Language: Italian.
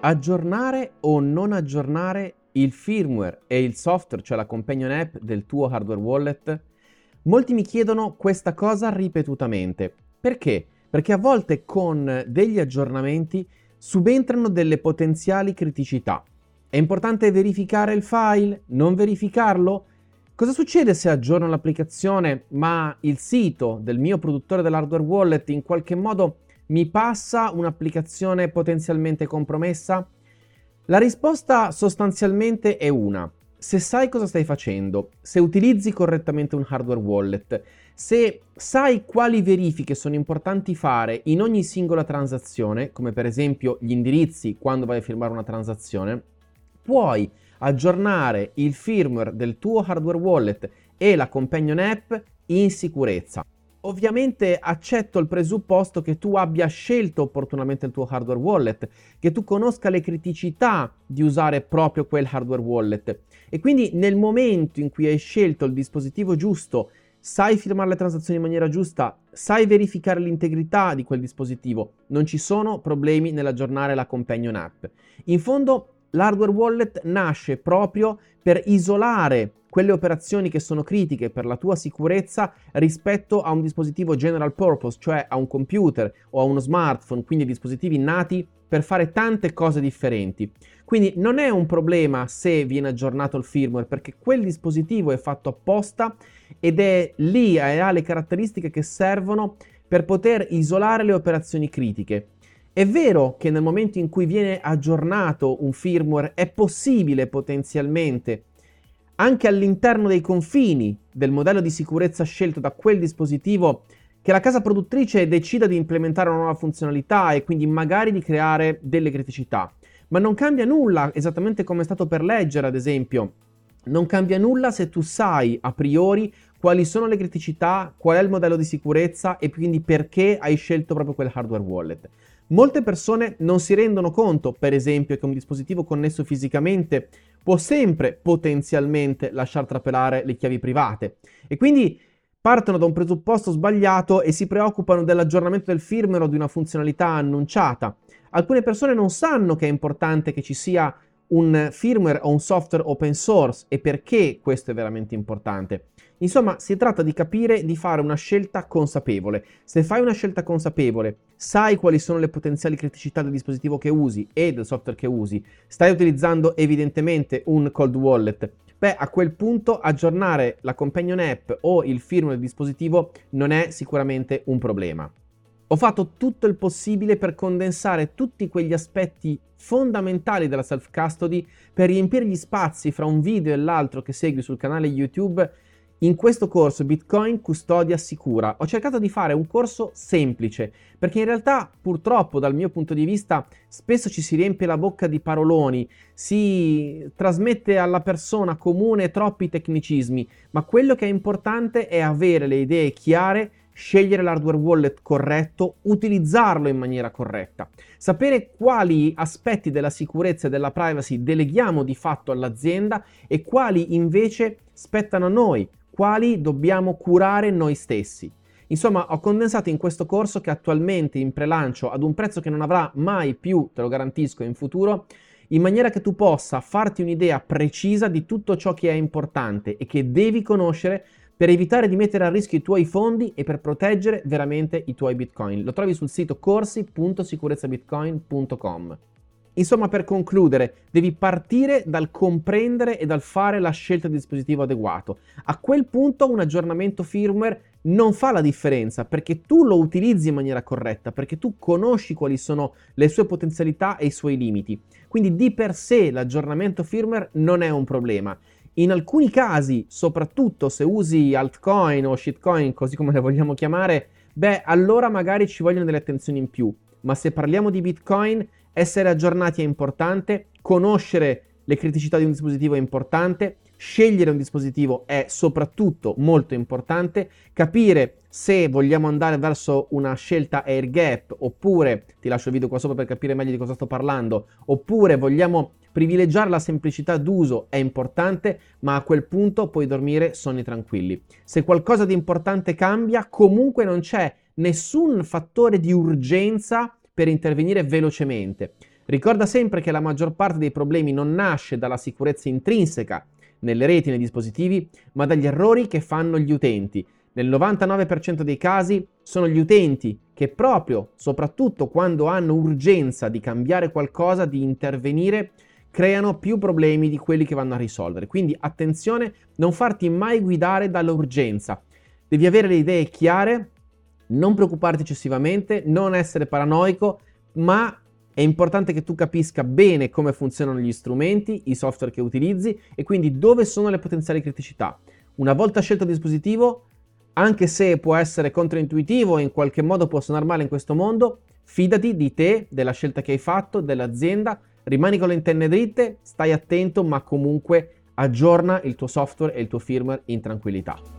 Aggiornare o non aggiornare il firmware e il software, cioè la companion app del tuo hardware wallet? Molti mi chiedono questa cosa ripetutamente. Perché? Perché a volte con degli aggiornamenti subentrano delle potenziali criticità. È importante verificare il file, non verificarlo? Cosa succede se aggiorno l'applicazione ma il sito del mio produttore dell'hardware wallet in qualche modo mi passa un'applicazione potenzialmente compromessa? La risposta sostanzialmente è una. Se sai cosa stai facendo, se utilizzi correttamente un hardware wallet, se sai quali verifiche sono importanti fare in ogni singola transazione, come per esempio gli indirizzi quando vai a firmare una transazione, puoi aggiornare il firmware del tuo hardware wallet e la companion app in sicurezza. Ovviamente accetto il presupposto che tu abbia scelto opportunamente il tuo hardware wallet, che tu conosca le criticità di usare proprio quel hardware wallet e quindi nel momento in cui hai scelto il dispositivo giusto, sai firmare le transazioni in maniera giusta, sai verificare l'integrità di quel dispositivo, non ci sono problemi nell'aggiornare la companion app. In fondo l'hardware wallet nasce proprio per isolare quelle operazioni che sono critiche per la tua sicurezza rispetto a un dispositivo general purpose, cioè a un computer o a uno smartphone, quindi dispositivi nati per fare tante cose differenti. Quindi non è un problema se viene aggiornato il firmware perché quel dispositivo è fatto apposta ed è lì e ha le caratteristiche che servono per poter isolare le operazioni critiche. È vero che nel momento in cui viene aggiornato un firmware è possibile potenzialmente anche all'interno dei confini del modello di sicurezza scelto da quel dispositivo che la casa produttrice decida di implementare una nuova funzionalità e quindi magari di creare delle criticità. Ma non cambia nulla, esattamente come è stato per leggere, ad esempio. Non cambia nulla se tu sai a priori quali sono le criticità, qual è il modello di sicurezza e quindi perché hai scelto proprio quel hardware wallet. Molte persone non si rendono conto, per esempio, che un dispositivo connesso fisicamente può sempre potenzialmente lasciar trapelare le chiavi private e quindi partono da un presupposto sbagliato e si preoccupano dell'aggiornamento del firmware o di una funzionalità annunciata. Alcune persone non sanno che è importante che ci sia un firmware o un software open source e perché questo è veramente importante. Insomma, si tratta di capire di fare una scelta consapevole. Se fai una scelta consapevole, sai quali sono le potenziali criticità del dispositivo che usi e del software che usi, stai utilizzando evidentemente un cold wallet, beh, a quel punto aggiornare la companion app o il firmware del dispositivo non è sicuramente un problema. Ho fatto tutto il possibile per condensare tutti quegli aspetti fondamentali della self-custody per riempire gli spazi fra un video e l'altro che segui sul canale YouTube in questo corso Bitcoin Custodia Sicura. Ho cercato di fare un corso semplice, perché in realtà purtroppo dal mio punto di vista spesso ci si riempie la bocca di paroloni, si trasmette alla persona comune troppi tecnicismi, ma quello che è importante è avere le idee chiare scegliere l'hardware wallet corretto, utilizzarlo in maniera corretta, sapere quali aspetti della sicurezza e della privacy deleghiamo di fatto all'azienda e quali invece spettano a noi, quali dobbiamo curare noi stessi. Insomma, ho condensato in questo corso che attualmente in prelancio ad un prezzo che non avrà mai più, te lo garantisco, in futuro, in maniera che tu possa farti un'idea precisa di tutto ciò che è importante e che devi conoscere per evitare di mettere a rischio i tuoi fondi e per proteggere veramente i tuoi bitcoin. Lo trovi sul sito corsi.sicurezzabitcoin.com. Insomma, per concludere, devi partire dal comprendere e dal fare la scelta di dispositivo adeguato. A quel punto un aggiornamento firmware non fa la differenza perché tu lo utilizzi in maniera corretta, perché tu conosci quali sono le sue potenzialità e i suoi limiti. Quindi di per sé l'aggiornamento firmware non è un problema. In alcuni casi, soprattutto se usi altcoin o shitcoin, così come le vogliamo chiamare, beh, allora magari ci vogliono delle attenzioni in più. Ma se parliamo di Bitcoin, essere aggiornati è importante, conoscere le criticità di un dispositivo è importante, scegliere un dispositivo è soprattutto molto importante, capire se vogliamo andare verso una scelta air gap oppure, ti lascio il video qua sopra per capire meglio di cosa sto parlando, oppure vogliamo Privilegiare la semplicità d'uso è importante, ma a quel punto puoi dormire sonni tranquilli. Se qualcosa di importante cambia, comunque non c'è nessun fattore di urgenza per intervenire velocemente. Ricorda sempre che la maggior parte dei problemi non nasce dalla sicurezza intrinseca nelle reti nei dispositivi, ma dagli errori che fanno gli utenti. Nel 99% dei casi sono gli utenti che proprio, soprattutto quando hanno urgenza di cambiare qualcosa, di intervenire, creano più problemi di quelli che vanno a risolvere. Quindi attenzione, non farti mai guidare dall'urgenza. Devi avere le idee chiare, non preoccuparti eccessivamente, non essere paranoico, ma è importante che tu capisca bene come funzionano gli strumenti, i software che utilizzi e quindi dove sono le potenziali criticità. Una volta scelto il dispositivo, anche se può essere controintuitivo e in qualche modo può suonare male in questo mondo, fidati di te, della scelta che hai fatto, dell'azienda, rimani con le antenne dritte, stai attento, ma comunque aggiorna il tuo software e il tuo firmware in tranquillità.